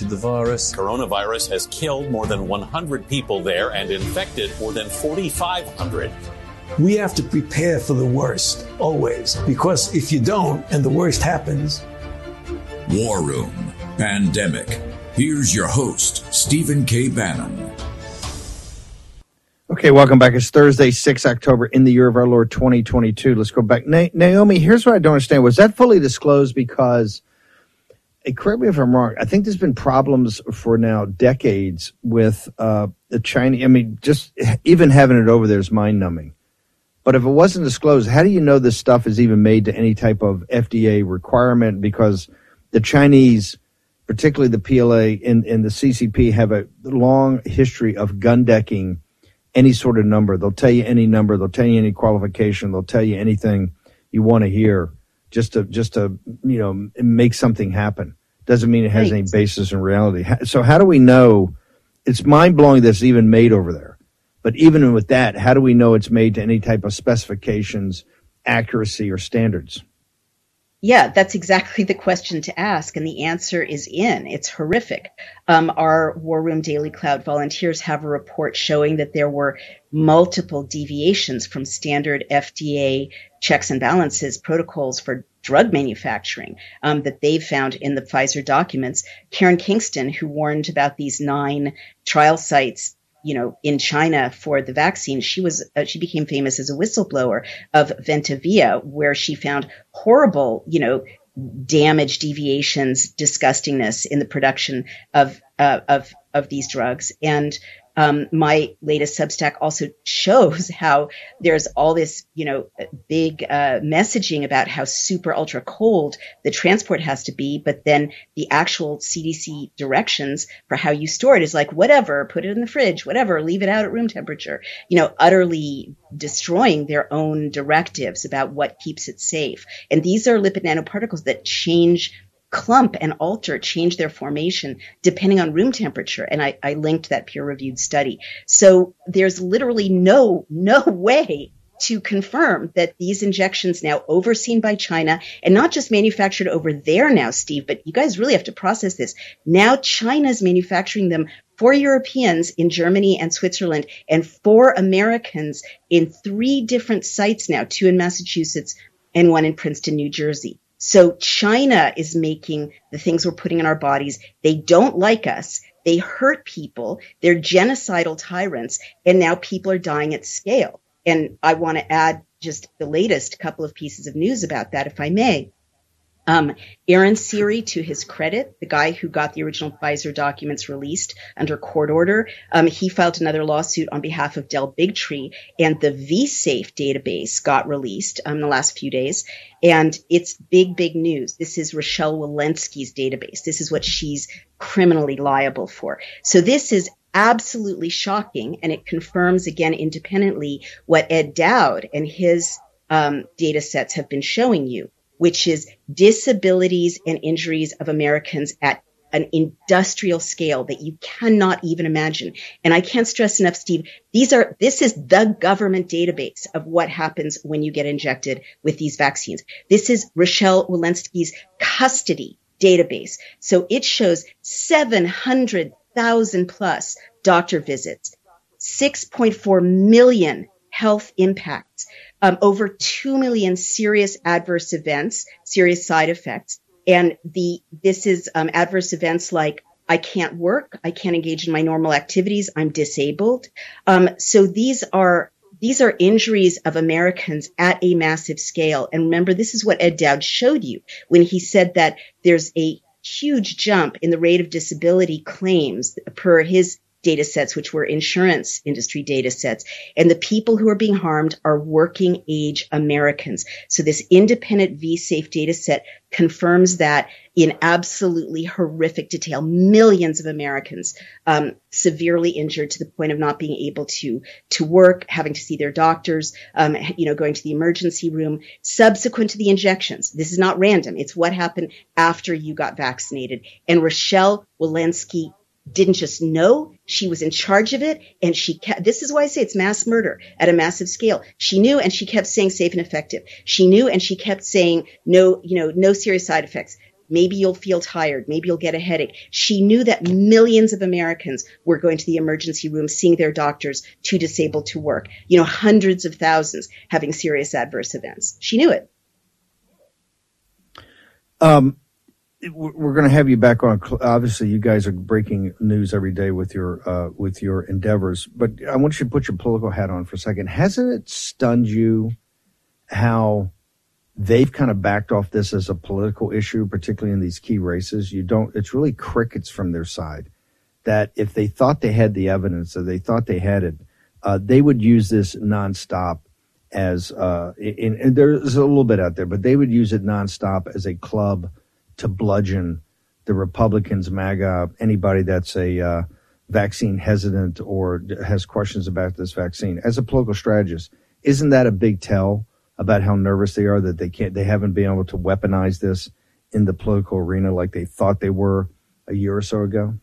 the virus. Coronavirus has killed more than 100 people there and infected more than 4,500. We have to prepare for the worst, always, because if you don't and the worst happens. War Room Pandemic. Here's your host, Stephen K. Bannon. Okay, welcome back. It's Thursday, 6 October in the year of our Lord 2022. Let's go back. Na- Naomi, here's what I don't understand. Was that fully disclosed because correct me if I'm wrong. I think there's been problems for now decades with uh, the Chinese. I mean, just even having it over there is mind numbing. But if it wasn't disclosed, how do you know this stuff is even made to any type of FDA requirement? Because the Chinese, particularly the PLA and, and the CCP, have a long history of gun decking any sort of number. They'll tell you any number. They'll tell you any qualification. They'll tell you anything you want to hear just to just to you know make something happen. Doesn't mean it has right. any basis in reality. So how do we know? It's mind blowing that it's even made over there. But even with that, how do we know it's made to any type of specifications, accuracy, or standards? Yeah, that's exactly the question to ask. And the answer is in. It's horrific. Um, our War Room Daily Clout volunteers have a report showing that there were multiple deviations from standard FDA checks and balances protocols for drug manufacturing um, that they've found in the Pfizer documents. Karen Kingston, who warned about these nine trial sites you know, in China for the vaccine, she was uh, she became famous as a whistleblower of Ventavia, where she found horrible, you know, damage, deviations, disgustingness in the production of uh, of of these drugs, and um, my latest Substack also shows how there's all this, you know, big uh, messaging about how super ultra cold the transport has to be, but then the actual CDC directions for how you store it is like whatever, put it in the fridge, whatever, leave it out at room temperature. You know, utterly destroying their own directives about what keeps it safe. And these are lipid nanoparticles that change clump and alter, change their formation depending on room temperature. And I, I linked that peer reviewed study. So there's literally no, no way to confirm that these injections now overseen by China and not just manufactured over there now, Steve, but you guys really have to process this. Now China's manufacturing them for Europeans in Germany and Switzerland and for Americans in three different sites now, two in Massachusetts and one in Princeton, New Jersey. So China is making the things we're putting in our bodies. They don't like us. They hurt people. They're genocidal tyrants. And now people are dying at scale. And I want to add just the latest couple of pieces of news about that, if I may. Um, Aaron Siri, to his credit, the guy who got the original Pfizer documents released under court order, um, he filed another lawsuit on behalf of Del Bigtree, and the vSafe database got released um, in the last few days. And it's big, big news. This is Rochelle Walensky's database. This is what she's criminally liable for. So this is absolutely shocking, and it confirms again independently what Ed Dowd and his um, data sets have been showing you which is disabilities and injuries of Americans at an industrial scale that you cannot even imagine. And I can't stress enough, Steve, these are, this is the government database of what happens when you get injected with these vaccines. This is Rochelle Walensky's custody database. So it shows 700,000 plus doctor visits, 6.4 million health impacts, um, over 2 million serious adverse events, serious side effects. And the, this is um, adverse events like I can't work, I can't engage in my normal activities, I'm disabled. Um, so these are these are injuries of Americans at a massive scale. And remember, this is what Ed Dowd showed you when he said that there's a huge jump in the rate of disability claims per his data sets, which were insurance industry data sets. And the people who are being harmed are working age Americans. So this independent V-Safe data set confirms that in absolutely horrific detail. Millions of Americans um, severely injured to the point of not being able to to work, having to see their doctors, um, you know, going to the emergency room subsequent to the injections. This is not random. It's what happened after you got vaccinated. And Rochelle Walensky didn't just know she was in charge of it and she kept this is why i say it's mass murder at a massive scale. She knew and she kept saying safe and effective. She knew and she kept saying no you know no serious side effects. Maybe you'll feel tired. Maybe you'll get a headache. She knew that millions of americans were going to the emergency room seeing their doctors too disabled to work. You know hundreds of thousands having serious adverse events. She knew it. Um we're going to have you back on. Obviously, you guys are breaking news every day with your uh, with your endeavors. But I want you to put your political hat on for a second. Hasn't it stunned you how they've kind of backed off this as a political issue, particularly in these key races? You don't. It's really crickets from their side. That if they thought they had the evidence, or they thought they had it, uh, they would use this nonstop as. Uh, in, there's a little bit out there, but they would use it nonstop as a club to bludgeon the Republicans, MAGA, anybody that's a uh, vaccine hesitant or has questions about this vaccine. As a political strategist, isn't that a big tell about how nervous they are that they can't, they haven't been able to weaponize this in the political arena like they thought they were a year or so ago?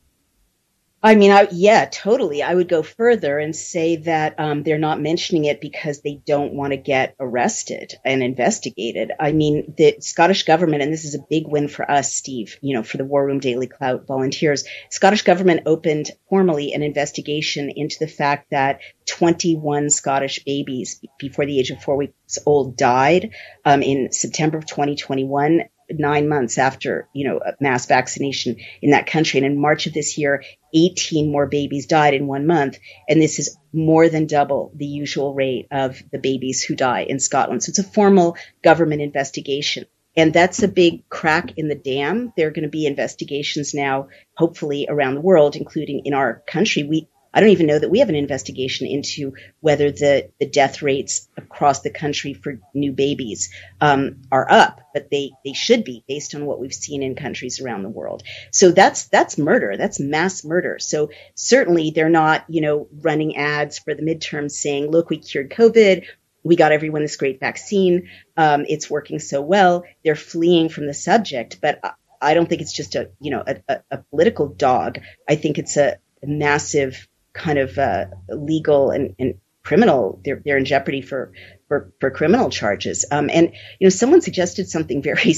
I mean, I, yeah, totally. I would go further and say that um, they're not mentioning it because they don't want to get arrested and investigated. I mean, the Scottish government, and this is a big win for us, Steve, you know, for the War Room Daily Clout volunteers. Scottish government opened formally an investigation into the fact that 21 Scottish babies before the age of four weeks old died um, in September of 2021 nine months after, you know, mass vaccination in that country. And in March of this year, 18 more babies died in one month. And this is more than double the usual rate of the babies who die in Scotland. So it's a formal government investigation. And that's a big crack in the dam. There are going to be investigations now, hopefully around the world, including in our country. We, I don't even know that we have an investigation into whether the, the death rates across the country for new babies um, are up, but they, they should be based on what we've seen in countries around the world. So that's that's murder. That's mass murder. So certainly they're not, you know, running ads for the midterms saying, "Look, we cured COVID." We got everyone this great vaccine. Um, it's working so well. They're fleeing from the subject, but I don't think it's just a you know a, a, a political dog. I think it's a massive kind of uh, legal and, and criminal they're, they're in jeopardy for for, for criminal charges. Um, and you know someone suggested something very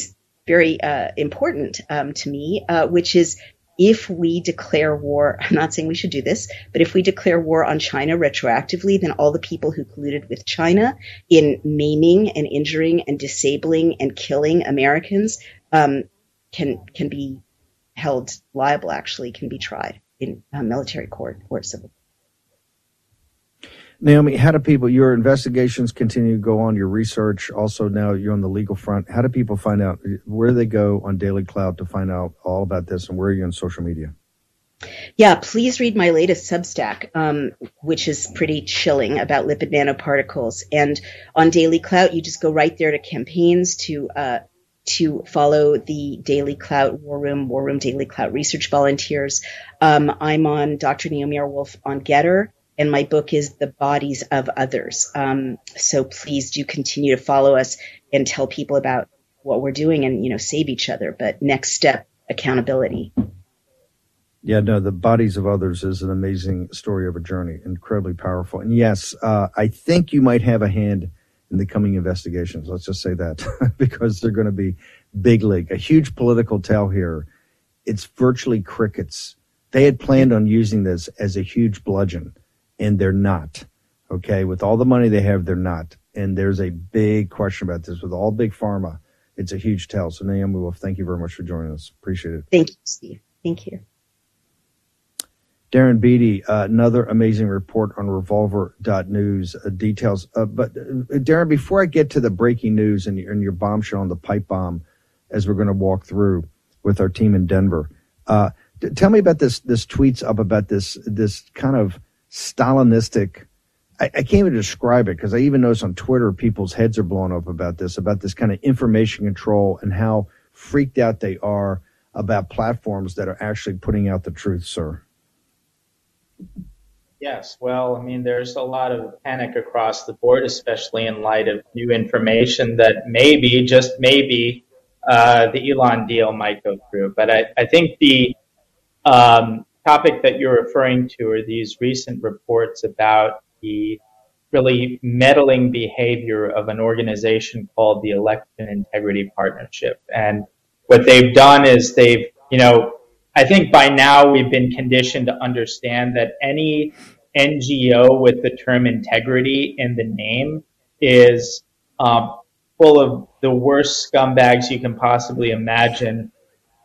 very uh, important um, to me uh, which is if we declare war i'm not saying we should do this but if we declare war on china retroactively then all the people who colluded with china in maiming and injuring and disabling and killing americans um, can can be held liable actually can be tried in a military court or civil. Naomi, how do people, your investigations continue to go on, your research, also now you're on the legal front. How do people find out where do they go on Daily Clout to find out all about this and where are you on social media? Yeah, please read my latest Substack, um, which is pretty chilling about lipid nanoparticles. And on Daily Clout, you just go right there to campaigns to uh, to follow the Daily Clout War Room, War Room Daily Clout research volunteers. Um, I'm on Dr. Naomi R. Wolf on Gettr, and my book is The Bodies of Others. Um, so please do continue to follow us and tell people about what we're doing and, you know, save each other. But next step, accountability. Yeah, no, the bodies of others is an amazing story of a journey, incredibly powerful. And yes, uh, I think you might have a hand in the coming investigations. Let's just say that because they're going to be big league, a huge political tell here. It's virtually crickets. They had planned on using this as a huge bludgeon, and they're not. Okay, with all the money they have, they're not. And there's a big question about this with all big pharma. It's a huge tell. So Naomi Wolf, thank you very much for joining us. Appreciate it. Thank you, Steve. Thank you. Darren Beattie, uh, another amazing report on revolver.news uh, details. Uh, but uh, Darren, before I get to the breaking news and, and your bombshell on the pipe bomb, as we're going to walk through with our team in Denver, uh, tell me about this. This tweets up about this this kind of Stalinistic. I, I can't even describe it because I even notice on Twitter people's heads are blown up about this, about this kind of information control and how freaked out they are about platforms that are actually putting out the truth, sir. Yes, well, I mean, there's a lot of panic across the board, especially in light of new information that maybe, just maybe, uh, the Elon deal might go through. But I, I think the um, topic that you're referring to are these recent reports about the really meddling behavior of an organization called the Election Integrity Partnership. And what they've done is they've, you know, I think by now we've been conditioned to understand that any NGO with the term integrity in the name is um, full of the worst scumbags you can possibly imagine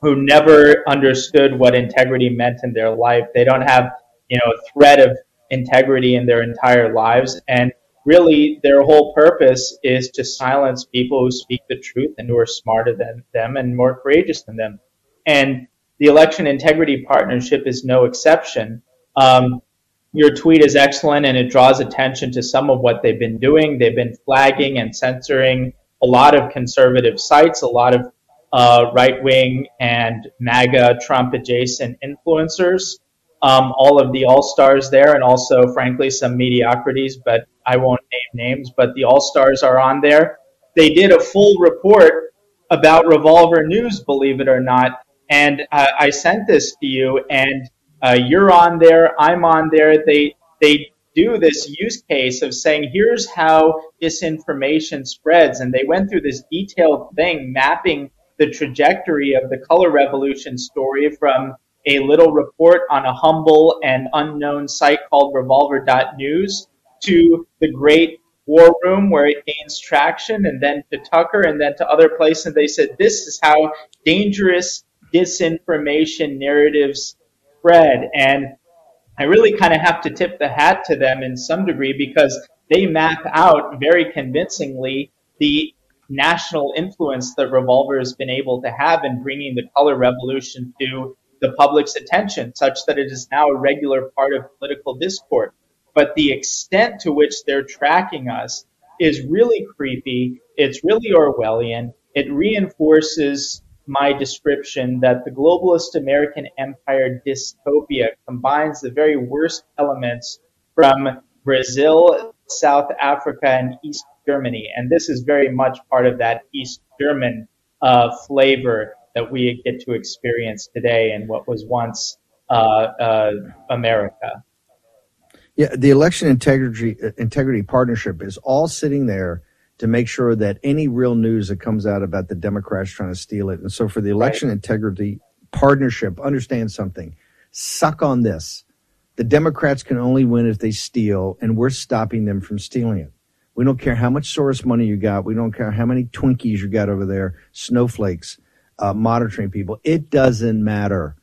who never understood what integrity meant in their life. They don't have, you know, a thread of integrity in their entire lives. And really, their whole purpose is to silence people who speak the truth and who are smarter than them and more courageous than them. And the Election Integrity Partnership is no exception. Um, your tweet is excellent and it draws attention to some of what they've been doing. They've been flagging and censoring a lot of conservative sites, a lot of uh, right wing and MAGA Trump adjacent influencers. Um, all of the all stars there, and also, frankly, some mediocrities, but I won't name names. But the all stars are on there. They did a full report about Revolver News, believe it or not. And uh, I sent this to you, and uh, you're on there, I'm on there. They they do this use case of saying, here's how disinformation spreads, and they went through this detailed thing mapping the trajectory of the color revolution story from a little report on a humble and unknown site called revolver.news to the great war room where it gains traction and then to Tucker and then to other places. And they said, this is how dangerous disinformation narratives spread. And I really kind of have to tip the hat to them in some degree because they map out very convincingly the national influence that Revolver has been able to have in bringing the color revolution to the public's attention, such that it is now a regular part of political discourse. But the extent to which they're tracking us is really creepy. It's really Orwellian. It reinforces my description that the globalist American empire dystopia combines the very worst elements from Brazil, South Africa, and East Germany. And this is very much part of that East German uh, flavor that we get to experience today in what was once uh, uh, America. Yeah, the election integrity integrity partnership is all sitting there to make sure that any real news that comes out about the Democrats trying to steal it. And so for the election right. integrity partnership, understand something. Suck on this. The Democrats can only win if they steal, and we're stopping them from stealing it. We don't care how much Soros money you got. We don't care how many Twinkies you got over there, snowflakes, uh, monitoring people. It doesn't matter.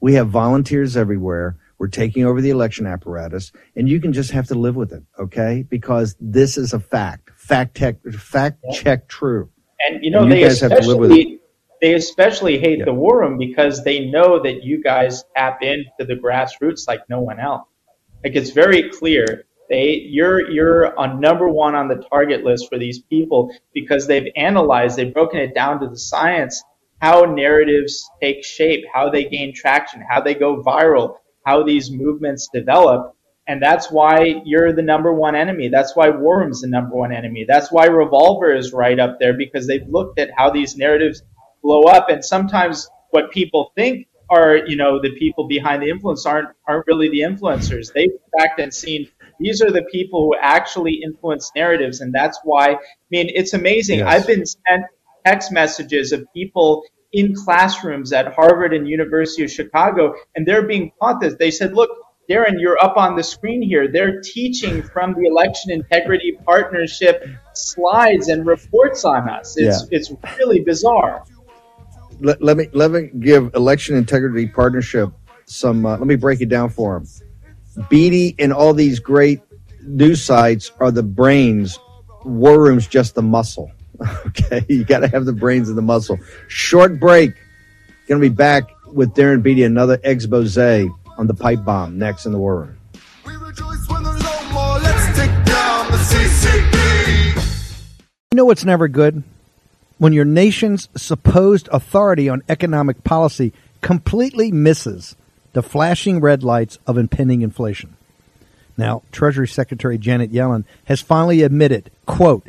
We have volunteers everywhere. We're taking over the election apparatus, and you can just have to live with it, okay? Because this is a fact. Fact tech, fact check true. And you know, and you they especially they especially hate yeah. the war room because they know that you guys tap into the grassroots like no one else. Like it's very clear they you're you're on number one on the target list for these people because they've analyzed, they've broken it down to the science how narratives take shape, how they gain traction, how they go viral, how these movements develop. And that's why you're the number one enemy. That's why War Room's the number one enemy. That's why Revolver is right up there because they've looked at how these narratives blow up. And sometimes what people think are, you know, the people behind the influence aren't aren't really the influencers. They've tracked and seen these are the people who actually influence narratives, and that's why. I mean, it's amazing. Yes. I've been sent text messages of people in classrooms at Harvard and University of Chicago, and they're being taught this. They said, "Look, Darren, you're up on the screen here. They're teaching from the Election Integrity Partnership slides and reports on us. It's yeah. it's really bizarre." Let, let, me let me give Election Integrity Partnership some. Uh, let me break it down for them. Beattie and all these great news sites are the brains. War Room's just the muscle. Okay, you got to have the brains and the muscle. Short break. Going to be back with Darren Beattie, another expose on the pipe bomb next in the war room. You know what's never good? When your nation's supposed authority on economic policy completely misses the flashing red lights of impending inflation. Now, Treasury Secretary Janet Yellen has finally admitted, quote,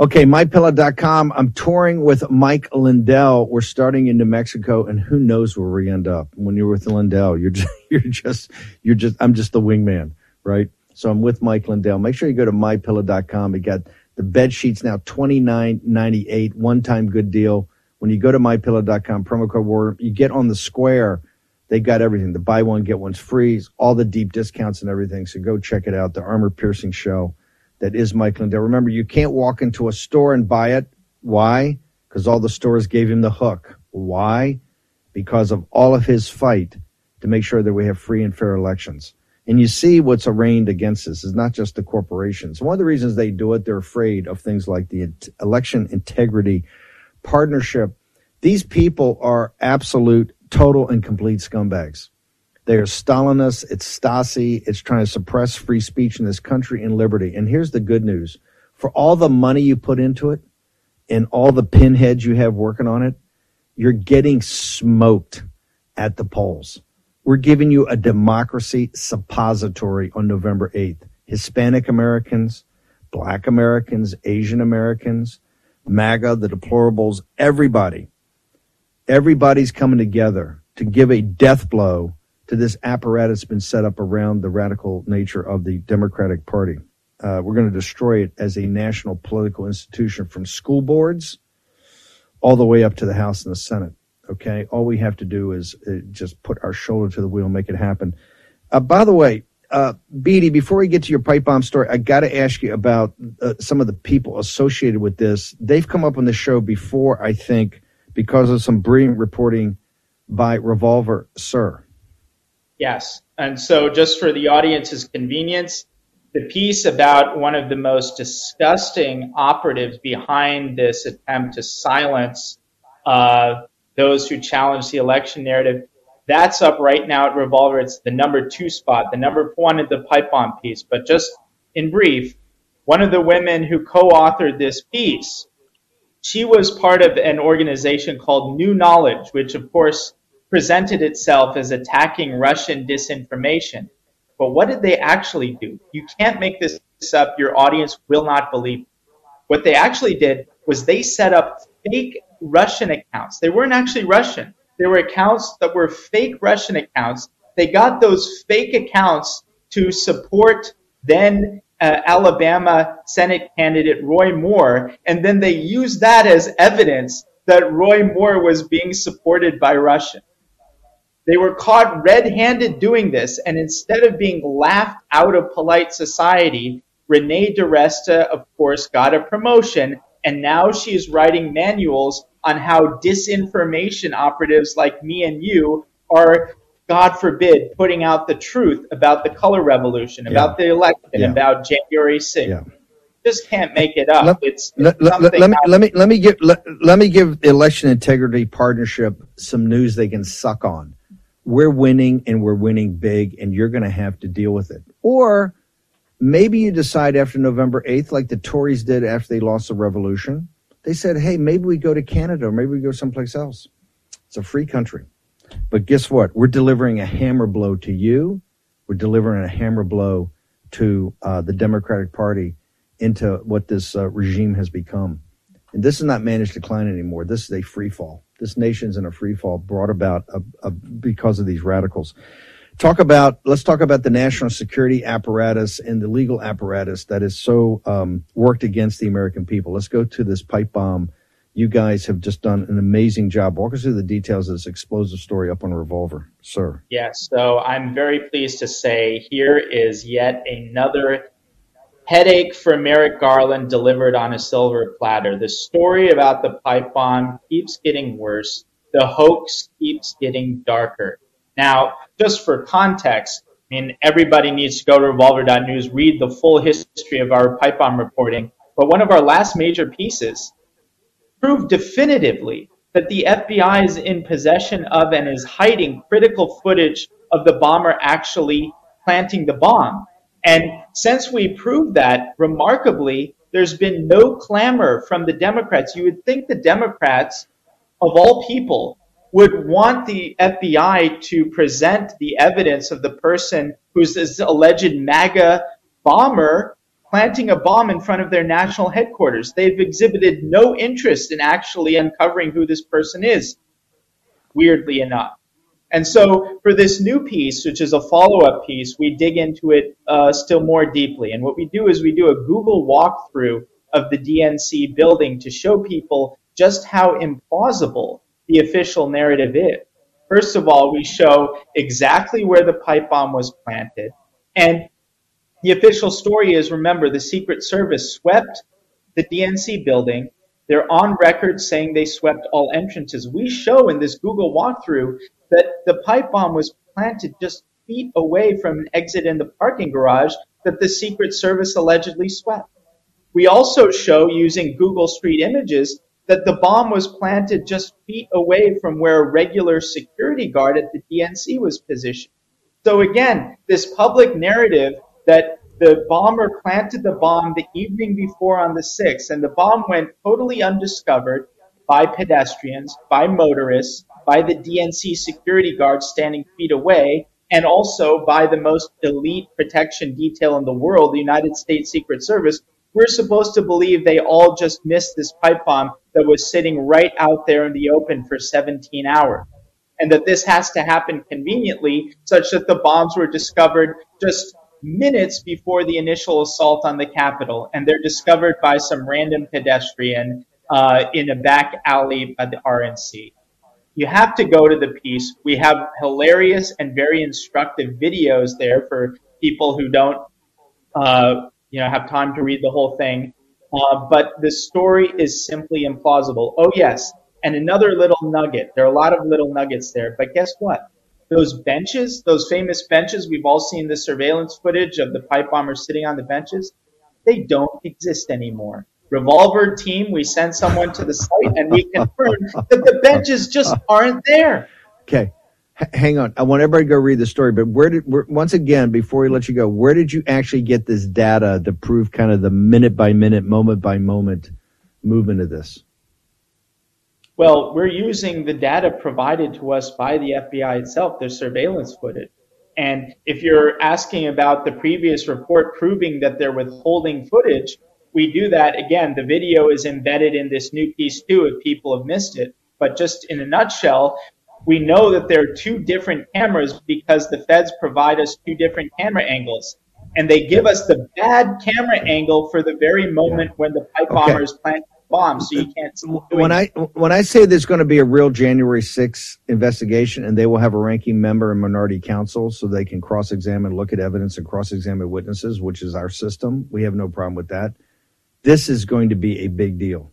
Okay, mypillow.com. I'm touring with Mike Lindell. We're starting in New Mexico, and who knows where we end up. When you're with Lindell, you're just, you're just, you're just, I'm just the wingman, right? So I'm with Mike Lindell. Make sure you go to mypillow.com. We got the bed sheets now twenty nine ninety eight, one time good deal. When you go to mypillow.com, promo code war, you get on the square. They've got everything. The buy one get one's free, all the deep discounts and everything. So go check it out. The armor piercing show that is Mike Lindell. Remember, you can't walk into a store and buy it. Why? Because all the stores gave him the hook. Why? Because of all of his fight to make sure that we have free and fair elections. And you see what's arraigned against this is not just the corporations. One of the reasons they do it, they're afraid of things like the election integrity partnership. These people are absolute, total, and complete scumbags. They are Stalinists. It's Stasi. It's trying to suppress free speech in this country and liberty. And here's the good news. For all the money you put into it and all the pinheads you have working on it, you're getting smoked at the polls. We're giving you a democracy suppository on November 8th. Hispanic Americans, Black Americans, Asian Americans, MAGA, the deplorables, everybody, everybody's coming together to give a death blow to this apparatus been set up around the radical nature of the Democratic Party. Uh, we're going to destroy it as a national political institution from school boards all the way up to the House and the Senate. Okay. All we have to do is uh, just put our shoulder to the wheel and make it happen. Uh, by the way, uh, Beattie, before we get to your pipe bomb story, I got to ask you about uh, some of the people associated with this. They've come up on the show before, I think, because of some brilliant reporting by Revolver Sir. Yes. And so, just for the audience's convenience, the piece about one of the most disgusting operatives behind this attempt to silence uh, those who challenge the election narrative, that's up right now at Revolver. It's the number two spot. The number one is the pipe bomb piece. But just in brief, one of the women who co authored this piece, she was part of an organization called New Knowledge, which, of course, presented itself as attacking Russian disinformation. But what did they actually do? You can't make this up. Your audience will not believe. What they actually did was they set up fake Russian accounts. They weren't actually Russian. They were accounts that were fake Russian accounts. They got those fake accounts to support then uh, Alabama Senate candidate Roy Moore, and then they used that as evidence that Roy Moore was being supported by Russia. They were caught red handed doing this, and instead of being laughed out of polite society, Renee DiResta, of course, got a promotion, and now she is writing manuals on how disinformation operatives like me and you are God forbid, putting out the truth about the color revolution, about the election, Yeah. about January 6th. Yeah. Just can't make it up. Let, it's, it's let- something let me let me let me give let, let me give the election integrity partnership some news they can suck on. We're winning and we're winning big, and you're going to have to deal with it. Or maybe you decide after November eighth, like the Tories did after they lost the revolution. They said, "Hey, maybe we go to Canada, or maybe we go someplace else. It's a free country." But guess what? We're delivering a hammer blow to you. We're delivering a hammer blow to uh, the Democratic Party into what this uh, regime has become. And this is not managed decline anymore. This is a free fall. This nation's in a free fall brought about uh, uh, because of these radicals. Talk about, let's talk about the national security apparatus and the legal apparatus that is so um, worked against the American people. Let's go to this pipe bomb. You guys have just done an amazing job. Walk us through the details of this explosive story up on a Revolver, sir. Yes, so I'm very pleased to say here is yet another headache for Merrick Garland delivered on a silver platter. The story about the pipe bomb keeps getting worse. The hoax keeps getting darker. Now, just for context, I mean, everybody needs to go to revolver.news, read the full history of our pipe bomb reporting. But one of our last major pieces proved definitively that the FBI is in possession of and is hiding critical footage of the bomber actually planting the bomb. And since we proved that, remarkably, there's been no clamor from the Democrats. You would think the Democrats, of all people, would want the FBI to present the evidence of the person who's this alleged MAGA bomber planting a bomb in front of their national headquarters. They've exhibited no interest in actually uncovering who this person is, weirdly enough. And so for this new piece, which is a follow-up piece, we dig into it uh, still more deeply. And what we do is we do a Google walkthrough of the DNC building to show people just how implausible the official narrative is. First of all, we show exactly where the pipe bomb was planted. And the official story is remember, the Secret Service swept the DNC building. They're on record saying they swept all entrances. We show in this Google walkthrough that the pipe bomb was planted just feet away from an exit in the parking garage that the Secret Service allegedly swept. We also show using Google Street Images that the bomb was planted just feet away from where a regular security guard at the DNC was positioned. So again, this public narrative that the bomber planted the bomb the evening before on the 6th, and the bomb went totally undiscovered by pedestrians, by motorists, by the DNC security guards standing feet away, and also by the most elite protection detail in the world, the United States Secret Service. We're supposed to believe they all just missed this pipe bomb that was sitting right out there in the open for 17 hours. And that this has to happen conveniently, such that the bombs were discovered just minutes before the initial assault on the Capitol, and they're discovered by some random pedestrian uh, in a back alley by the RNC. You have to go to the piece. We have hilarious and very instructive videos there for people who don't, uh, you know, have time to read the whole thing. Uh, but the story is simply implausible. Oh yes, and another little nugget. There are a lot of little nuggets there, but guess what? Those benches, those famous benches, we've all seen the surveillance footage of the pipe bombers sitting on the benches. They don't exist anymore. Revolver team, we sent someone to the site and we confirmed that the benches just aren't there. Okay. H- hang on. I want everybody to go read the story, but where did, where, once again, before we let you go, where did you actually get this data to prove kind of the minute by minute, moment by moment movement of this? Well, we're using the data provided to us by the FBI itself, their surveillance footage. And if you're asking about the previous report proving that they're withholding footage, we do that. Again, the video is embedded in this new piece too if people have missed it. But just in a nutshell, we know that there are two different cameras because the feds provide us two different camera angles. And they give us the bad camera angle for the very moment when the pipe bomber is planting the bomb, so you can't When I when I say there's going to be a real January 6th investigation, and they will have a ranking member and minority counsel, so they can cross examine, look at evidence, and cross examine witnesses, which is our system. We have no problem with that. This is going to be a big deal.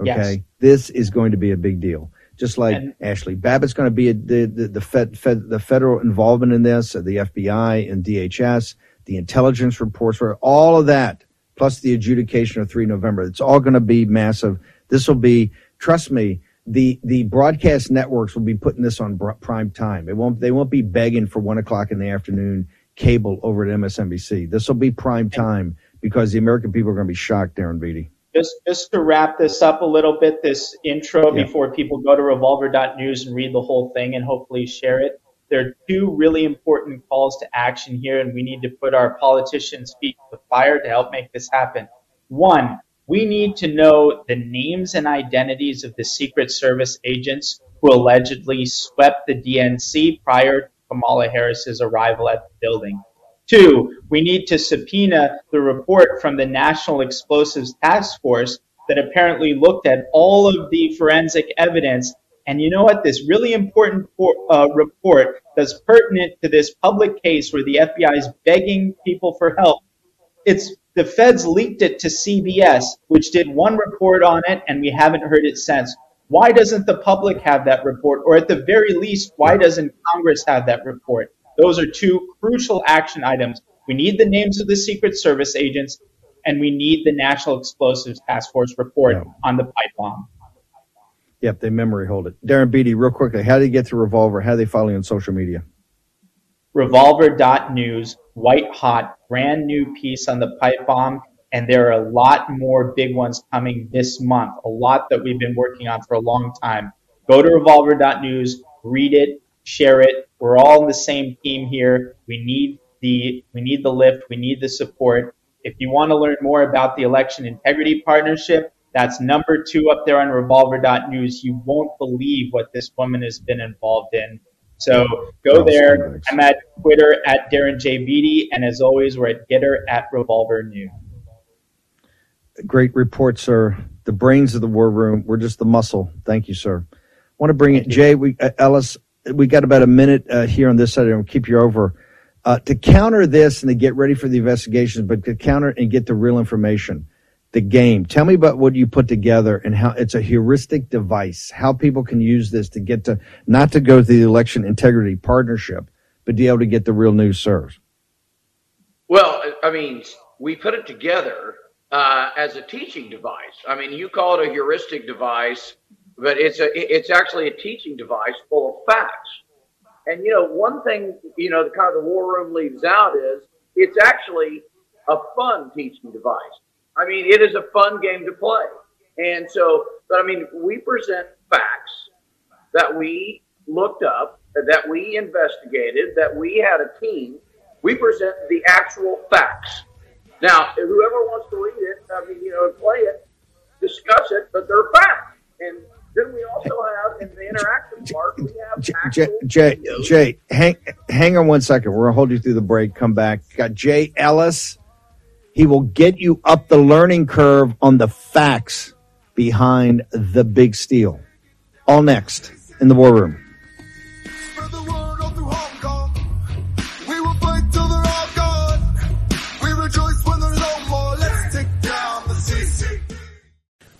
Okay, Yes. this is going to be a big deal. just like and, Ashli Babbitt's going to be a, the the the, fed, fed, the federal involvement in this, the FBI and DHS, the intelligence reports, all of that, plus the adjudication of three November. It's all going to be massive. This will be, trust me, the the broadcast networks will be putting this on prime time. It won't they won't be begging for one o'clock in the afternoon cable over at MSNBC. This will be prime time because the American people are going to be shocked, Darren Beattie. just just to wrap this up a little bit, this intro yeah. before people go to revolver.news and read the whole thing and hopefully share it. There are two really important calls to action here, and we need to put our politicians' feet to the fire to help make this happen. One, we need to know the names and identities of the Secret Service agents who allegedly swept the DNC prior to Kamala Harris's arrival at the building. Two, we need to subpoena the report from the National Explosives Task Force that apparently looked at all of the forensic evidence. And you know what? This really important uh, report that's pertinent to this public case where the FBI is begging people for help. It's the feds leaked it to CBS, which did one report on it, and we haven't heard it since. Why doesn't the public have that report? Or at the very least, why doesn't Congress have that report? Those are two crucial action items. We need the names of the Secret Service agents, and we need the National Explosives Task Force report yeah. on the pipe bomb. Yep, they memory hold it. Darren Beattie, real quickly, how do you get to Revolver? How do they follow you on social media? Revolver.news, white hot, brand new piece on the pipe bomb. And there are a lot more big ones coming this month, a lot that we've been working on for a long time. Go to revolver.news, read it, share it. We're all in the same team here. We need the we need the lift. We need the support. If you want to learn more about the election integrity partnership, that's number two up there on revolver.news. You won't believe what this woman has been involved in. So go there. I'm at Twitter at Darren J. Beattie. And as always, we're at Gettr at Revolver News. Great report, sir. The brains of the war room. We're just the muscle. Thank you, sir. I want to bring Thank it, you. Jay. We, uh, Ellis, we got about a minute uh, here on this side, and we'll keep you over. Uh, to counter this and to get ready for the investigations, but to counter and get the real information, the game. Tell me about what you put together and how it's a heuristic device, how people can use this to get to not to go to the election integrity partnership, but to be able to get the real news served. Well, I mean, we put it together uh, as a teaching device. I mean, you call it a heuristic device but it's a it's actually a teaching device full of facts. And you know, one thing you know, the kind of the war room leaves out is it's actually a fun teaching device. I mean, it is a fun game to play. And so, but I mean, we present facts that we looked up, that we investigated, that we had a team. We present the actual facts. Now, whoever wants to read it, I mean, you know, play it, discuss it, but they're facts. And then we also have in the interaction part, we have Jay, Jay, Jay, hang, hang on one second. We're gonna hold you through the break. Come back. Got Jay Ellis. He will get you up the learning curve on the facts behind the big steal. All next in the war room.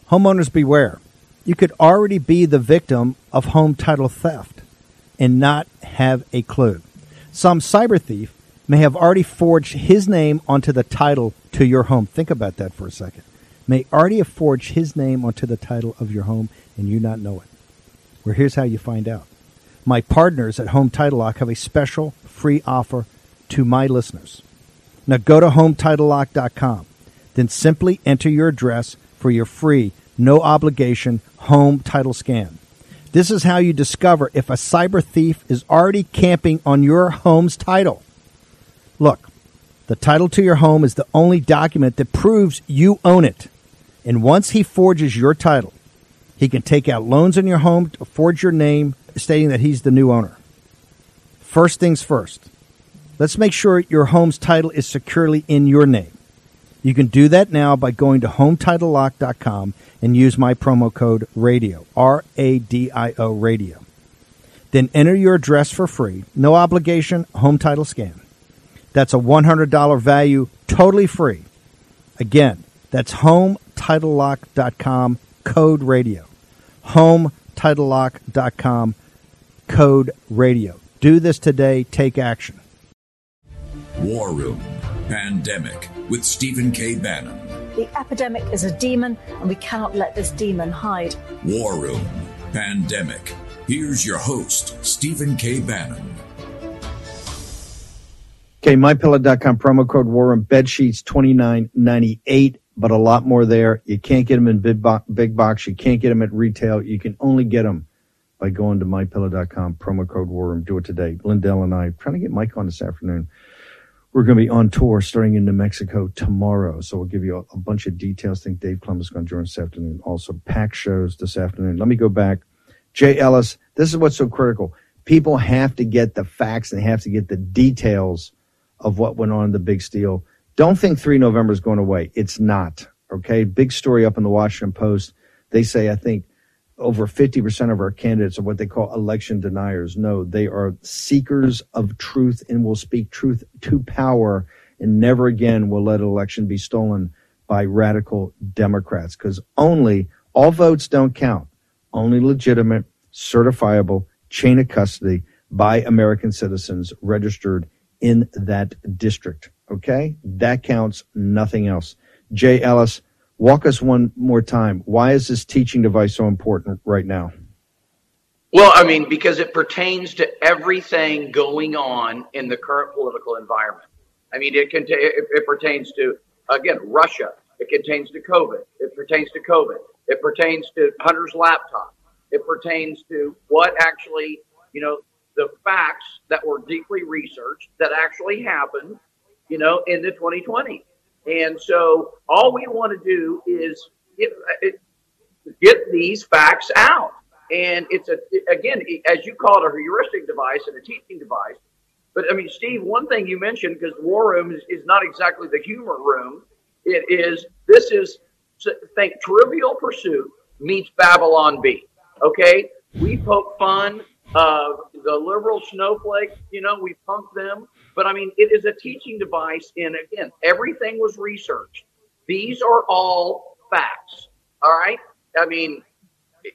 Homeowners beware you could already be the victim of home title theft and not have a clue. Some cyber thief may have already forged his name onto the title to your home. Think about that for a second. May already have forged his name onto the title of your home and you not know it. Well, here's how you find out. My partners at Home Title Lock have a special free offer to my listeners. Now go to HomeTitleLock.com. Then simply enter your address for your free no obligation home title scan. This is how you discover if a cyber thief is already camping on your home's title. Look, the title to your home is the only document that proves you own it. And once he forges your title, he can take out loans in your home to forge your name, stating that he's the new owner. First things first, let's make sure your home's title is securely in your name. You can do that now by going to HomeTitleLock.com and use my promo code RADIO, R A D I O Radio. Then enter your address for free, no obligation, home title scan. That's a $100 value, totally free. Again, that's HomeTitleLock.com, code RADIO. HomeTitleLock.com titlelock.com code radio. Do this today. Take action. War Room Pandemic with Stephen K. Bannon. The epidemic is a demon, and we cannot let this demon hide. War Room Pandemic. Here's your host, Stephen K. Bannon. Okay, mypillow.com promo code War Room bed sheets twenty nine ninety eight, but a lot more there. You can't get them in big, bo- big box. You can't get them at retail. You can only get them by going to mypillow.com promo code War Room. Do it today. Lindell and I are trying to get Mike on this afternoon. We're going to be on tour starting in New Mexico tomorrow, so we'll give you a, a bunch of details. I think Dave Plum is going to join us this afternoon. Also, pack shows this afternoon. Let me go back. Jay Ellis, this is what's so critical. People have to get the facts and have to get the details of what went on in the big steal. Don't think 3 November is going away. It's not. Okay. Big story up in the Washington Post. They say, I think over 50% of our candidates are what they call election deniers. No, they are seekers of truth and will speak truth to power and never again will let an election be stolen by radical Democrats because only all votes don't count. Only legitimate, certifiable chain of custody by American citizens registered in that district. Okay? That counts, nothing else. Jay Ellis, walk us one more time. Why is this teaching device so important right now? Well, I mean, because it pertains to everything going on in the current political environment. I mean, it can it, it pertains to again Russia. It pertains to COVID. It pertains to COVID. It pertains to Hunter's laptop. It pertains to what actually, you know, the facts that were deeply researched that actually happened, you know, in the 2020. And so all we want to do is get, uh, get these facts out. And it's a, again, as you call it, a heuristic device and a teaching device. But I mean, Steve, one thing you mentioned, because war room is, is not exactly the humor room, it is, this is, think Trivial Pursuit meets Babylon Bee. Okay? We poke fun. Uh, the liberal snowflake, you know, we punk them. But I mean, it is a teaching device. And again, everything was researched. These are all facts. All right. I mean,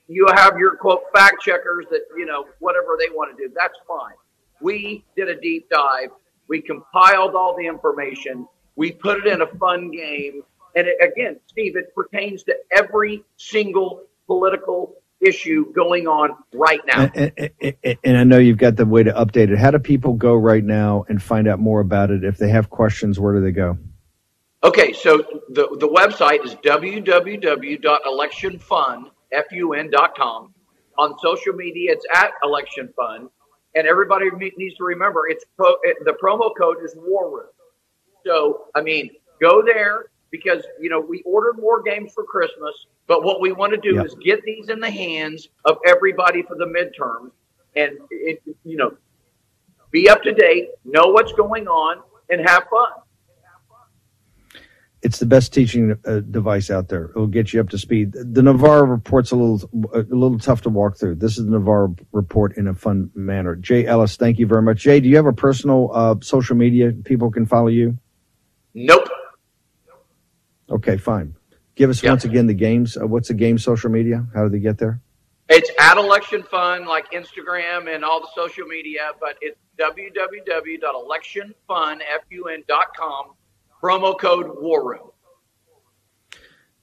you have your quote fact checkers that, you know, whatever they want to do. That's fine. We did a deep dive. We compiled all the information. We put it in a fun game. And it, again, Steve, it pertains to every single political issue going on right now. And, and, and, I know you've got the way to update it. How do people go right now and find out more about it? If they have questions, where do they go? Okay, so the, the website is www.electionfun.fun.com. On social media, it's at Election Fun. And everybody needs to remember it's pro, the promo code is War Room. So, I mean, go there because, you know, we ordered more games for Christmas. But what we want to do yep. is get these in the hands of everybody for the midterms and, it, you know, be up to date, know what's going on, and have fun. It's the best teaching uh, device out there. It'll get you up to speed. The Navarro report's a little a little tough to walk through. This is the Navarro report in a fun manner. Jay Ellis, thank you very much. Jay, do you have a personal uh, social media people can follow you? Nope. Okay, fine. Give us yep. once again the games. Uh, what's the game social media? How do they get there? It's at Election Fun, like Instagram and all the social media, but it's www.electionfun.fun.com, promo code War Room.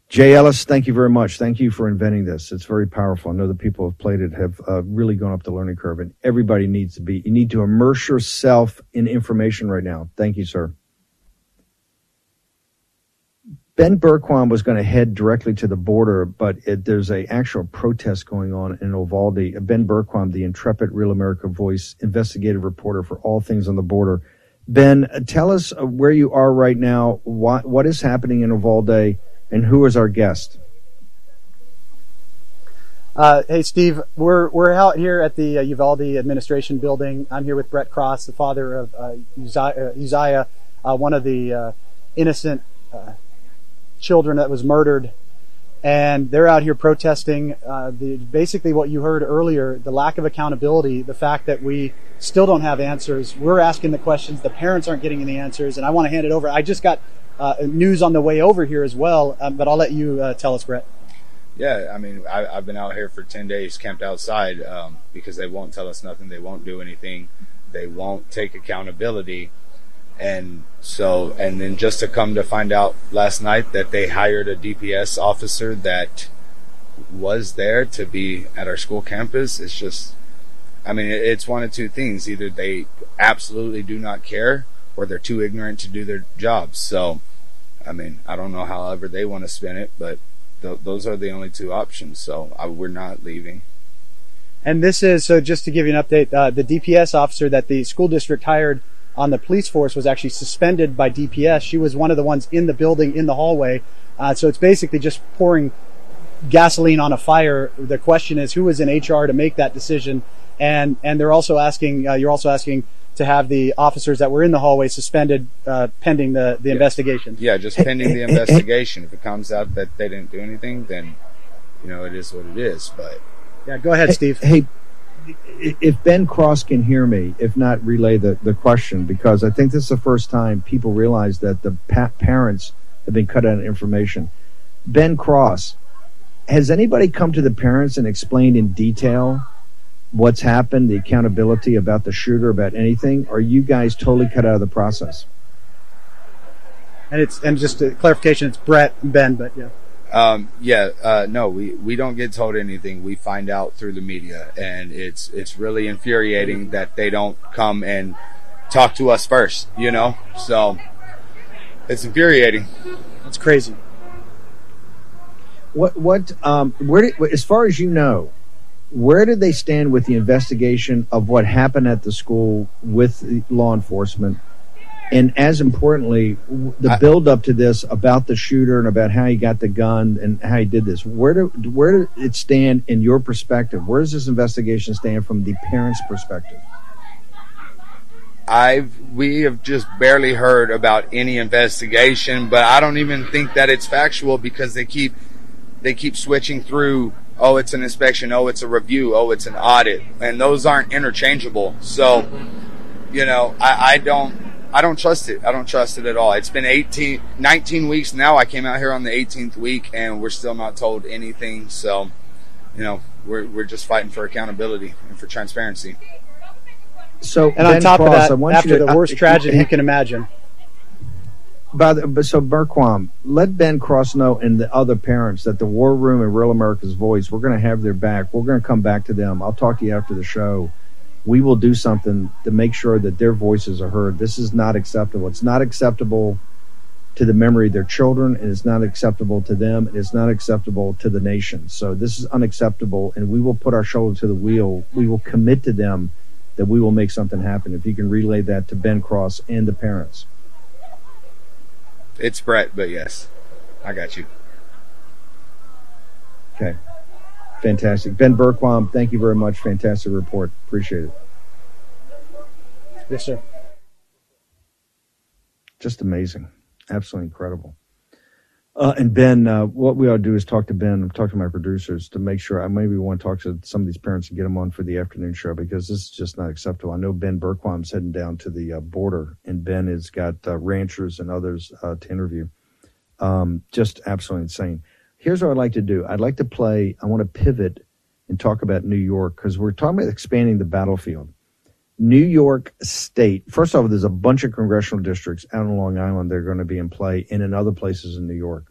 Jay Ellis, thank you very much. Thank you for inventing this. It's very powerful. I know the people who have played it have uh, really gone up the learning curve, and everybody needs to be. You need to immerse yourself in information right now. Thank you, sir. Ben Bergquam was going to head directly to the border, but it, there's a actual protest going on in Uvalde. Ben Bergquam, the intrepid Real America Voice investigative reporter for all things on the border. Ben, tell us uh, where you are right now, what, what is happening in Uvalde, and who is our guest? Uh, hey, Steve, we're we're out here at the uh, Uvalde Administration Building. I'm here with Brett Cross, the father of uh, Uzziah, Uzziah uh, one of the uh, innocent children that was murdered, and they're out here protesting. Uh, the, basically, what you heard earlier, the lack of accountability, the fact that we still don't have answers. We're asking the questions, the parents aren't getting any answers, and I want to hand it over. I just got uh, news on the way over here as well, um, but I'll let you uh, tell us, Brett. Yeah, I mean, I, have been out here for 10 days camped outside um, because they won't tell us nothing. They won't do anything. They won't take accountability. And so, and then just to come to find out last night that they hired a DPS officer that was there to be at our school campus, it's just, I mean, it's one of two things. Either they absolutely do not care or they're too ignorant to do their jobs. So, I mean, I don't know however they want to spin it, but th- those are the only two options. So I, we're not leaving. And this is so. Just to give you an update, uh, the DPS officer that the school district hired on the police force was actually suspended by DPS. She was one of the ones in the building in the hallway. Uh, so it's basically just pouring gasoline on a fire. The question is, who is in HR to make that decision? And and they're also asking. Uh, you're also asking to have the officers that were in the hallway suspended uh, pending the, the yeah. investigation. Yeah, just pending the investigation. If it comes out that they didn't do anything, then you know it is what it is. But yeah, go ahead, hey, Steve. Hey, if Ben Cross can hear me, if not relay the, the question, because I think this is the first time people realize that the pa- parents have been cut out of information. Ben Cross, has anybody come to the parents and explained in detail what's happened, the accountability about the shooter, about anything? Are you guys totally cut out of the process? And it's and just a clarification, it's Brett and Ben, but yeah. Um, yeah, uh, no, we, we don't get told anything. We find out through the media, and it's it's really infuriating that they don't come and talk to us first. You know, so it's infuriating. That's crazy. What what um where did, as far as you know, where did they stand with the investigation of what happened at the school with law enforcement? And as importantly, the build up to this about the shooter and about how he got the gun and how he did this. Where do where did it stand in your perspective? Where does this investigation stand from the parents' perspective? I've we have just barely heard about any investigation, but I don't even think that it's factual because they keep they keep switching through oh it's an inspection oh it's a review oh it's an audit and those aren't interchangeable so you know i, I don't i don't trust it i don't trust it at all it's been 18 19 weeks now i came out here on the 18th week and we're still not told anything so you know we're, we're just fighting for accountability and for transparency so and on top Cross, of that after to, the worst uh, tragedy you can imagine by the, so Bergquam, let Ben Cross know and the other parents that the War Room and Real America's Voice, we're going to have their back. We're going to come back to them. I'll talk to you after the show. We will do something to make sure that their voices are heard. This is not acceptable. It's not acceptable to the memory of their children, and it's not acceptable to them, and it's not acceptable to the nation. So this is unacceptable, and we will put our shoulder to the wheel. We will commit to them that we will make something happen. If you can relay that to Ben Cross and the parents. It's Brett, but yes, I got you. Okay. Fantastic. Ben Bergquam, thank you very much. Fantastic report. Appreciate it. Yes, sir. Just amazing. Absolutely incredible. Uh, and Ben, uh, what we ought to do is talk to Ben, talk to my producers to make sure. I maybe want to talk to some of these parents and get them on for the afternoon show because this is just not acceptable. I know Ben Bergquam's heading down to the uh, border, and Ben has got uh, ranchers and others uh, to interview. Um, just absolutely insane. Here's what I'd like to do. I'd like to play. I want to pivot and talk about New York because we're talking about expanding the battlefield. New York State. First off, there's a bunch of congressional districts out on Long Island that are going to be in play and in other places in New York.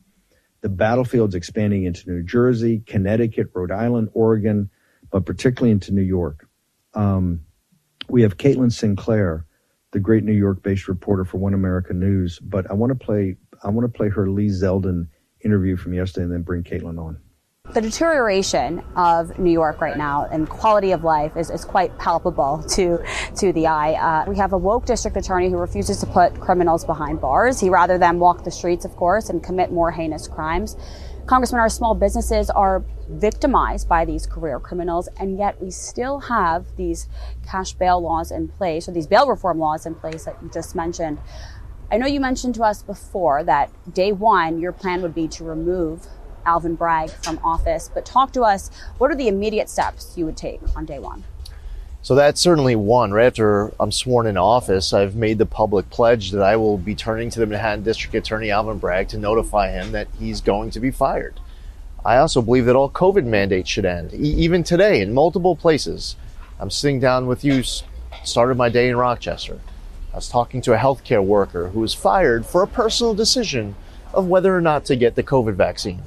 The battlefield's expanding into New Jersey, Connecticut, Rhode Island, Oregon, but particularly into New York. Um, we have Caitlin Sinclair, the great New York-based reporter for One America News. But I want to play I want to play her Lee Zeldin interview from yesterday, and then bring Caitlin on. The deterioration of New York right now and quality of life is, is quite palpable to to the eye. Uh, we have a woke district attorney who refuses to put criminals behind bars. He rather than walk the streets, of course, and commit more heinous crimes. Congressman, our small businesses are victimized by these career criminals, and yet we still have these cash bail laws in place, or these bail reform laws in place that you just mentioned. I know you mentioned to us before that day one, your plan would be to remove Alvin Bragg from office. But talk to us. What are the immediate steps you would take on day one? So that's certainly one. Right after I'm sworn in office, I've made the public pledge that I will be turning to the Manhattan District Attorney Alvin Bragg to notify him that he's going to be fired. I also believe that all COVID mandates should end. E- even today, in multiple places, I'm sitting down with you, started my day in Rochester. I was talking to a healthcare worker who was fired for a personal decision of whether or not to get the COVID vaccine.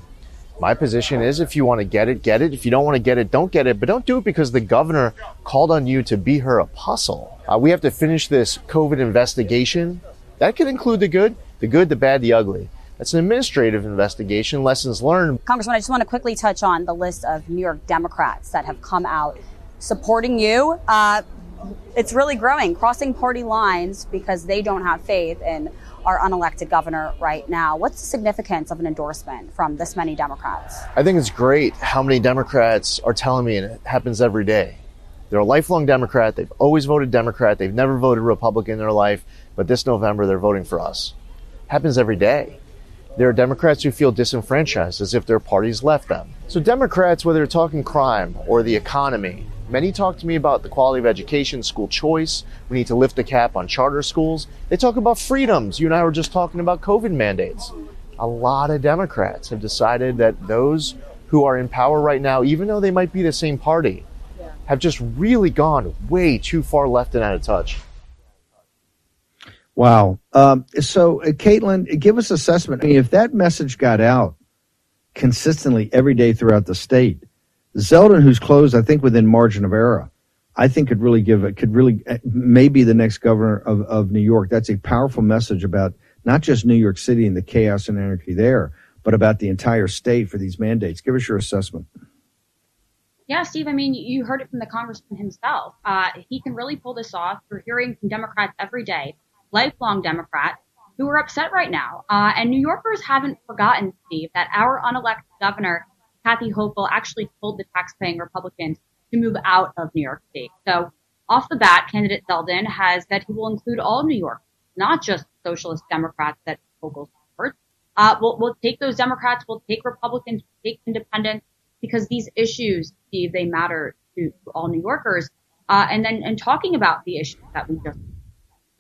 My position is if you want to get it, get it. If you don't want to get it, don't get it. But don't do it because the governor called on you to be her apostle. Uh, we have to finish this COVID investigation. That could include the good, the good, the bad, the ugly. That's an administrative investigation, lessons learned. Congressman, I just want to quickly touch on the list of New York Democrats that have come out supporting you. Uh, it's really growing, crossing party lines because they don't have faith in our unelected governor right now. What's the significance of an endorsement from this many Democrats? I think it's great how many Democrats are telling me, and it happens every day. They're a lifelong Democrat. They've always voted Democrat. They've never voted Republican in their life, but this November they're voting for us. Happens every day. There are Democrats who feel disenfranchised as if their parties left them. So, Democrats, whether they're talking crime or the economy, many talk to me about the quality of education, school choice. We need to lift the cap on charter schools. They talk about freedoms. You and I were just talking about COVID mandates. A lot of Democrats have decided that those who are in power right now, even though they might be the same party, have just really gone way too far left and out of touch. Wow. Um, so, uh, Caitlin, give us assessment. I mean, if that message got out consistently every day throughout the state, Zeldin, who's closed, I think within margin of error, I think could really give it, could really, uh, maybe the next governor of, of New York. That's a powerful message about not just New York City and the chaos and anarchy there, but about the entire state for these mandates. Give us your assessment. Yeah, Steve, I mean, you heard it from the congressman himself. Uh, he can really pull this off. We're hearing from Democrats every day lifelong Democrat, who are upset right now. Uh, and New Yorkers haven't forgotten, Steve, that our unelected governor, Kathy Hochul, actually told the taxpaying Republicans to move out of New York State. So off the bat, candidate Zeldin has said he will include all New York, not just socialist Democrats that Hochul supports. Uh, we'll, we'll take those Democrats, we'll take Republicans, we'll take independents, because these issues, Steve, they matter to, to all New Yorkers. Uh, and then, and talking about the issues that we just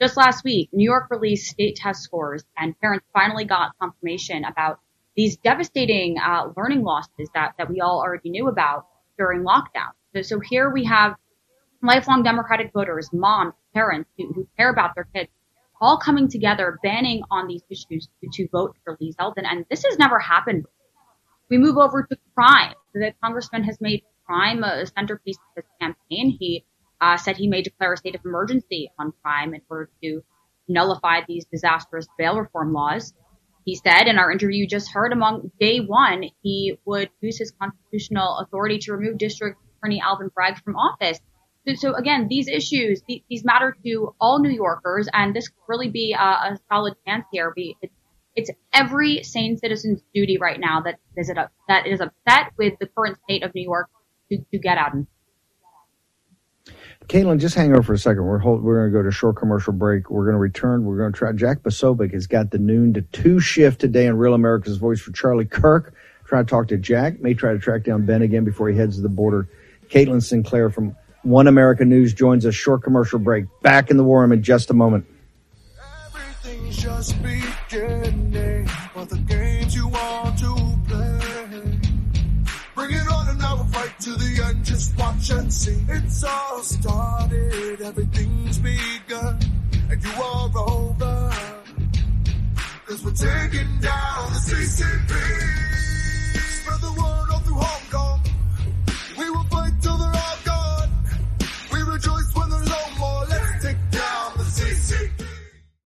just last week, New York released state test scores, and parents finally got confirmation about these devastating uh, learning losses that, that we all already knew about during lockdown. So, so here we have lifelong Democratic voters, moms, parents who, who care about their kids, all coming together, banning on these issues to, to vote for Lee Zeldin. And this has never happened. We move over to crime. The congressman has made crime a centerpiece of his campaign. He uh, said he may declare a state of emergency on crime in order to nullify these disastrous bail reform laws. He said in our interview just heard among day one, he would use his constitutional authority to remove District Attorney Alvin Bragg from office. So, so again, these issues, these matter to all New Yorkers, and this could really be a, a solid chance here. It's, it's every sane citizen's duty right now that is, that is upset with the current state of New York to, to get out and Caitlin, just hang on for a second. We're hold, we're going to go to short commercial break. We're going to return. We're going to try. Jack Posobiec has got the noon to two shift today in Real America's Voice for Charlie Kirk. Try to talk to Jack. May try to track down Ben again before he heads to the border. Caitlin Sinclair from One America News joins us. Short commercial break. Back in the war room in just a moment. Everything's just beginning for the games you want to the end. Just watch and see. It's all started, everything's begun, and you are over. Cause we're taking down the CCP. Spread the word all through Hong Kong. We will fight till they're all gone. We rejoice when there's no more. Let's take down the CCP.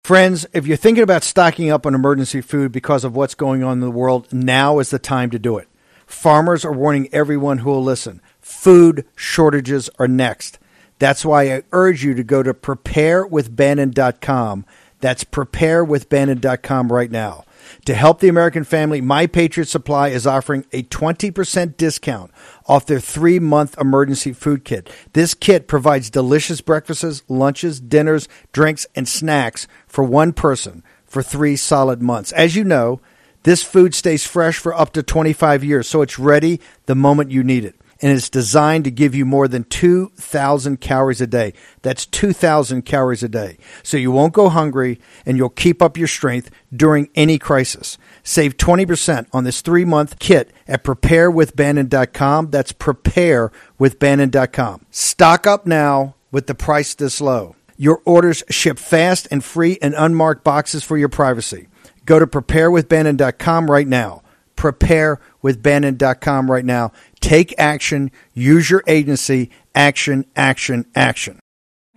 Friends, if you're thinking about stocking up on emergency food because of what's going on in the world, now is the time to do it. Farmers are warning everyone who will listen. Food shortages are next. That's why I urge you to go to preparewithbannon.com. That's preparewithbannon.com right now. To help the American family, My Patriot Supply is offering a 20% discount off their three month emergency food kit. This kit provides delicious breakfasts, lunches, dinners, drinks, and snacks for one person for three solid months. As you know, this food stays fresh for up to 25 years, so it's ready the moment you need it. and it's designed to give you more than 2,000 calories a day. That's 2,000 calories a day. So you won't go hungry and you'll keep up your strength during any crisis. Save 20% on this three month kit at preparewithbannon.com. That's preparewithbannon.com. Stock up now with the price this low. Your orders ship fast and free in unmarked boxes for your privacy. Go to preparewithbannon.com right now. Preparewithbannon.com right now. Take action. Use your agency. Action, action, action.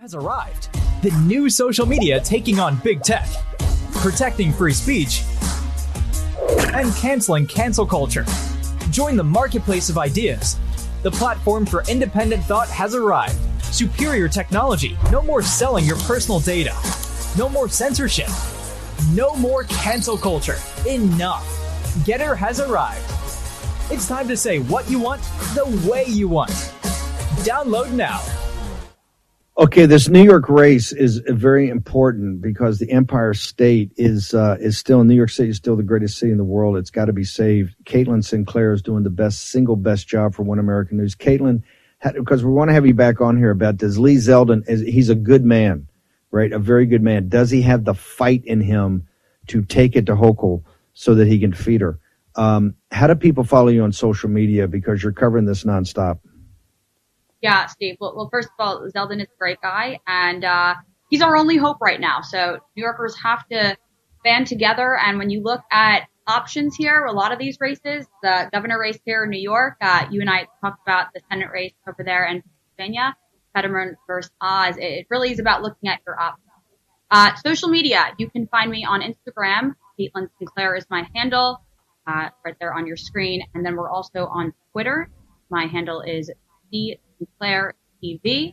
Has arrived. The new social media taking on big tech, protecting free speech, and canceling cancel culture. Join the marketplace of ideas. The platform for independent thought has arrived. Superior technology. No more selling your personal data. No more censorship. No more cancel culture. Enough. Gettr has arrived. It's time to say what you want the way you want. Download now. Okay, this New York race is very important because the Empire State is uh, is still New York City is still the greatest city in the world. It's got to be saved. Caitlin Sinclair is doing the best single best job for One American News. Caitlin, because we want to have you back on here about this. Lee Zeldin is he's a good man, right? A very good man. Does he have the fight in him to take it to Hochul so that he can feed her? Um, how do people follow you on social media because you're covering this nonstop? Yeah, Steve. Well, well, first of all, Zeldin is a great guy, and uh, he's our only hope right now. So New Yorkers have to band together. And when you look at options here, a lot of these races, the governor race here in New York, uh, you and I talked about the Senate race over there in Pennsylvania, Fetterman versus Oz. It really is about looking at your options. Uh, social media, you can find me on Instagram. Caitlin Sinclair is my handle, uh, right there on your screen. And then we're also on Twitter. My handle is C Sinclair TV.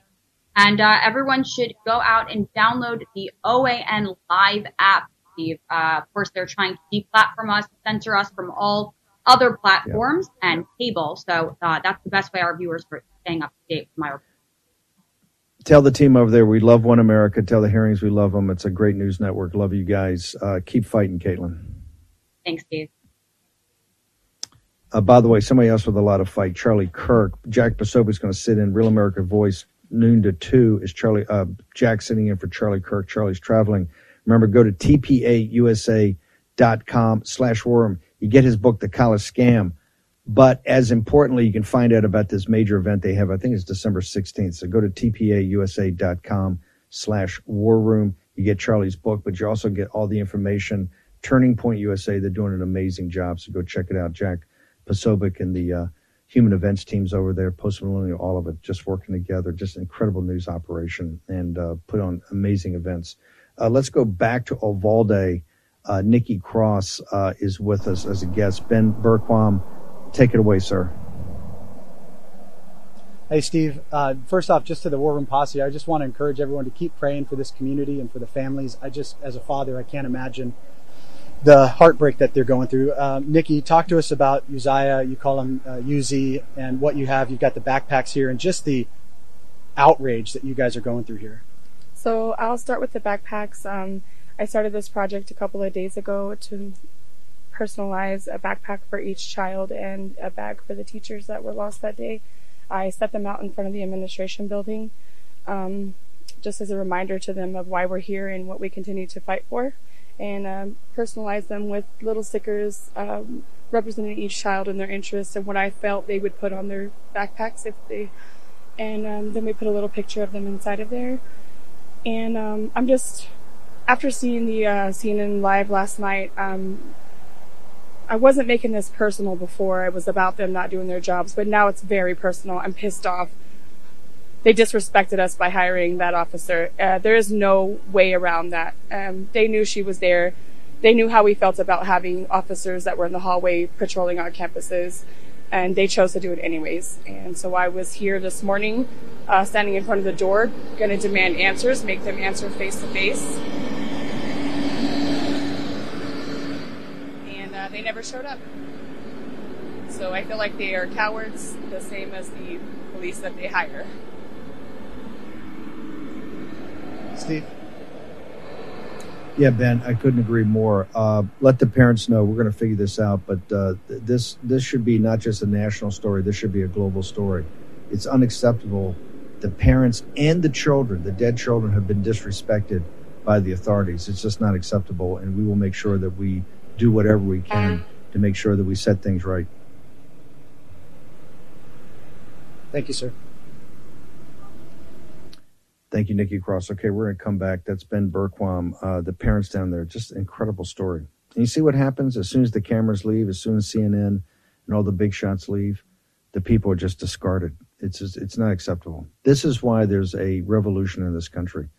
And uh, everyone should go out and download the OAN Live app. Steve. Uh, of course, they're trying to deplatform us, censor us from all other platforms and cable. So uh, that's the best way our viewers are staying up to date with my report. Tell the team over there we love One America. Tell the Herrings we love them. It's a great news network. Love you guys. Uh, keep fighting, Caitlin. Thanks, Steve. Uh, by the way, somebody else with a lot of fight, Charlie Kirk. Jack Posobiec is going to sit in Real America Voice noon to two. Is Charlie uh, Jack sitting in for Charlie Kirk? Charlie's traveling. Remember, go to tpausa.com slash worm. You get his book, The College Scam. But as importantly, you can find out about this major event they have. I think it's December 16th. So go to tpausa.com slash war room. You get Charlie's book, but you also get all the information. Turning Point USA, they're doing an amazing job. So go check it out. Jack Posobiec and the uh, human events teams over there, post millennial, all of it, just working together. Just incredible news operation and uh, put on amazing events. Uh, let's go back to Uvalde. Uh, Nikki Cross uh, is with us as a guest. Ben Bergquam, take it away, sir. Hey, Steve. Uh, first off, just to the War Room Posse, I just want to encourage everyone to keep praying for this community and for the families. I just, as a father, I can't imagine the heartbreak that they're going through. Um, Nikki, talk to us about Uzziah. You call him uh, Uzi, and what you have. You've got the backpacks here, and just the outrage that you guys are going through here. So I'll start with the backpacks. Um, I started this project a couple of days ago to personalize a backpack for each child and a bag for the teachers that were lost that day. I set them out in front of the administration building, um, just as a reminder to them of why we're here and what we continue to fight for and um, personalize them with little stickers um, representing each child and their interests and what I felt they would put on their backpacks if they. And um, then we put a little picture of them inside of there. And um, I'm just after seeing the uh, CNN live last night. Um, I wasn't making this personal before. It was about them not doing their jobs, but now it's very personal. I'm pissed off they disrespected us by hiring that officer. Uh, there is no way around that. Um, they knew she was there. They knew how we felt about having officers that were in the hallway patrolling our campuses, and they chose to do it anyways. And so I was here this morning, uh, standing in front of the door, going to demand answers, make them answer face to face. They never showed up. So I feel like they are cowards, the same as the police that they hire. Steve? Yeah, Ben, I couldn't agree more. Uh, let the parents know we're going to figure this out, but uh, this this should be not just a national story. This should be a global story. It's unacceptable. The parents and the children, the dead children, have been disrespected by the authorities. It's just not acceptable, and we will make sure that we do whatever we can to make sure that we set things right. Thank you, sir. Thank you, Nikki Cross. Okay, we're going to come back. That's Ben Bergquam, uh, the parents down there. Just incredible story. And you see what happens as soon as the cameras leave, as soon as CNN and all the big shots leave, the people are just discarded. It's just, it's not acceptable. This is why there's a revolution in this country.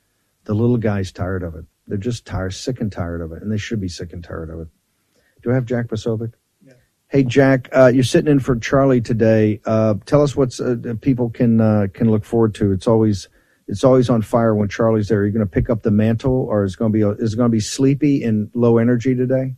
The little guy's tired of it. They're just tired, sick and tired of it, and they should be sick and tired of it. Do I have Jack Posobiec? Hey Jack, uh, you're sitting in for Charlie today. Uh, tell us what uh, people can uh, can look forward to. It's always it's always on fire when Charlie's there. Are you going to pick up the mantle, or is it going to be is going to be sleepy and low energy today?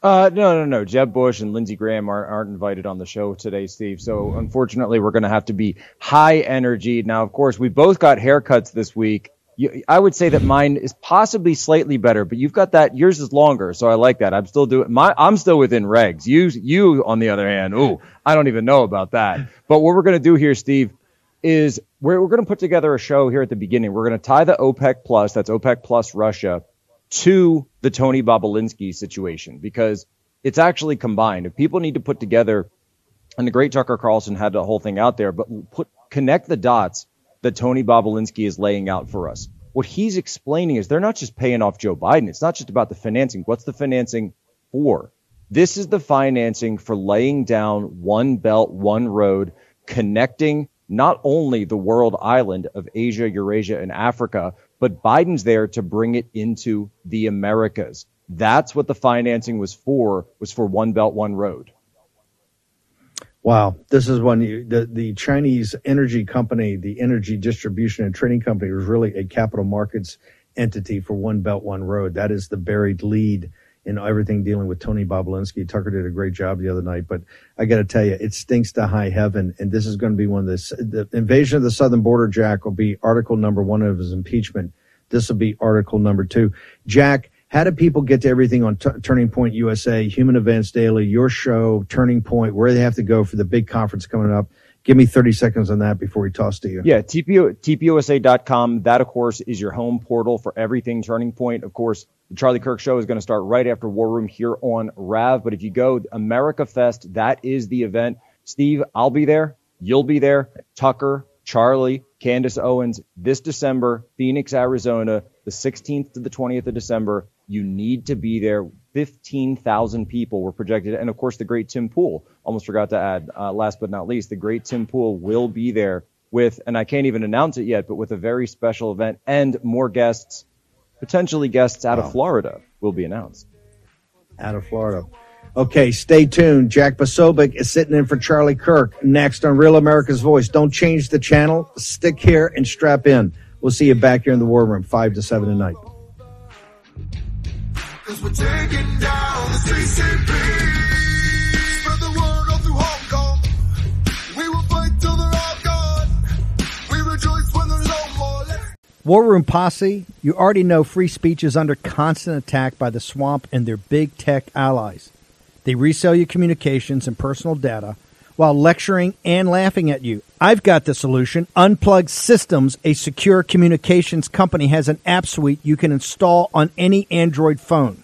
Uh, no, no, no. Jeb Bush and Lindsey Graham aren't, aren't invited on the show today, Steve. So unfortunately, we're going to have to be high energy. Now, of course, we both got haircuts this week. You, I would say that mine is possibly slightly better, but you've got that. Yours is longer, so I like that. I'm still doing my. I'm still within regs. You, you, on the other hand, ooh, I don't even know about that. But what we're going to do here, Steve, is we're, we're going to put together a show here at the beginning. We're going to tie the OPEC plus, that's OPEC plus Russia, to the Tony Bobulinski situation because it's actually combined. If people need to put together, and the great Tucker Carlson had the whole thing out there, but put connect the dots that Tony Bobulinski is laying out for us. What he's explaining is they're not just paying off Joe Biden. It's not just about the financing. What's the financing for? This is the financing for laying down one belt, one road, connecting not only the world island of Asia, Eurasia, and Africa, but Biden's there to bring it into the Americas. That's what the financing was for, was for one belt, one road. Wow, this is when you, the the Chinese energy company, the energy distribution and trading company, was really a capital markets entity for One Belt One Road. That is the buried lead in everything dealing with Tony Bobulinski. Tucker did a great job the other night, but I got to tell you, it stinks to high heaven. And this is going to be one of the the invasion of the southern border. Jack will be article number one of his impeachment. This will be article number two. Jack, how do people get to everything on T- Turning Point USA, Human Events Daily, your show, Turning Point, where they have to go for the big conference coming up? Give me 30 seconds on that before we toss to you. Yeah, TPO, TPUSA.com. That, of course, is your home portal for everything Turning Point. Of course, the Charlie Kirk Show is going to start right after War Room here on RAV. But if you go America Fest, that is the event. Steve, I'll be there. You'll be there. Tucker, Charlie, Candace Owens, this December, Phoenix, Arizona, the 16th to the 20th of December. You need to be there. 15,000 people were projected. And of course, the great Tim Pool, almost forgot to add, uh, last but not least, the great Tim Pool will be there with, and I can't even announce it yet, but with a very special event and more guests, potentially guests out Wow. of Florida will be announced. Out of Florida. Okay, stay tuned. Jack Posobiec is sitting in for Charlie Kirk next on Real America's Voice. Don't change the channel. Stick here and strap in. We'll see you back here in the War Room, 5 to 7 tonight. Cause we're taking down the CCP. Spread the word all through Hong Kong. We will fight till they're all gone. We rejoice when there's no more. War Room Posse, you already know free speech is under constant attack by the swamp and their big tech allies. They resell your communications and personal data while lecturing and laughing at you. I've got the solution. Unplugged Systems, a secure communications company, has an app suite you can install on any Android phone,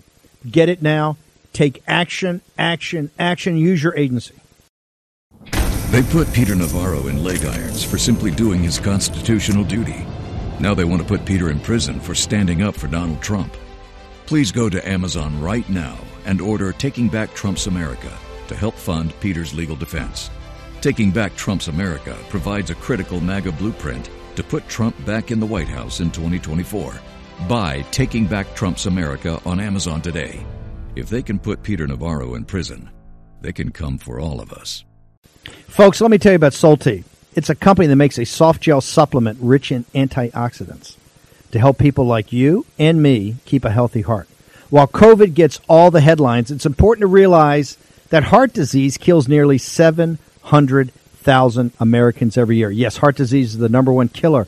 Get it now. Take action, action, action. Use your agency. They put Peter Navarro in leg irons for simply doing his constitutional duty. Now they want to put Peter in prison for standing up for Donald Trump. Please go to Amazon right now and order Taking Back Trump's America to help fund Peter's legal defense. Taking Back Trump's America provides a critical MAGA blueprint to put Trump back in the White House in 2024. Buy Taking Back Trump's America on Amazon today. If they can put Peter Navarro in prison, they can come for all of us. Folks, let me tell you about Solti. It's a company that makes a soft gel supplement rich in antioxidants to help people like you and me keep a healthy heart. While COVID gets all the headlines, it's important to realize that heart disease kills nearly 700,000 Americans every year. Yes, heart disease is the number one killer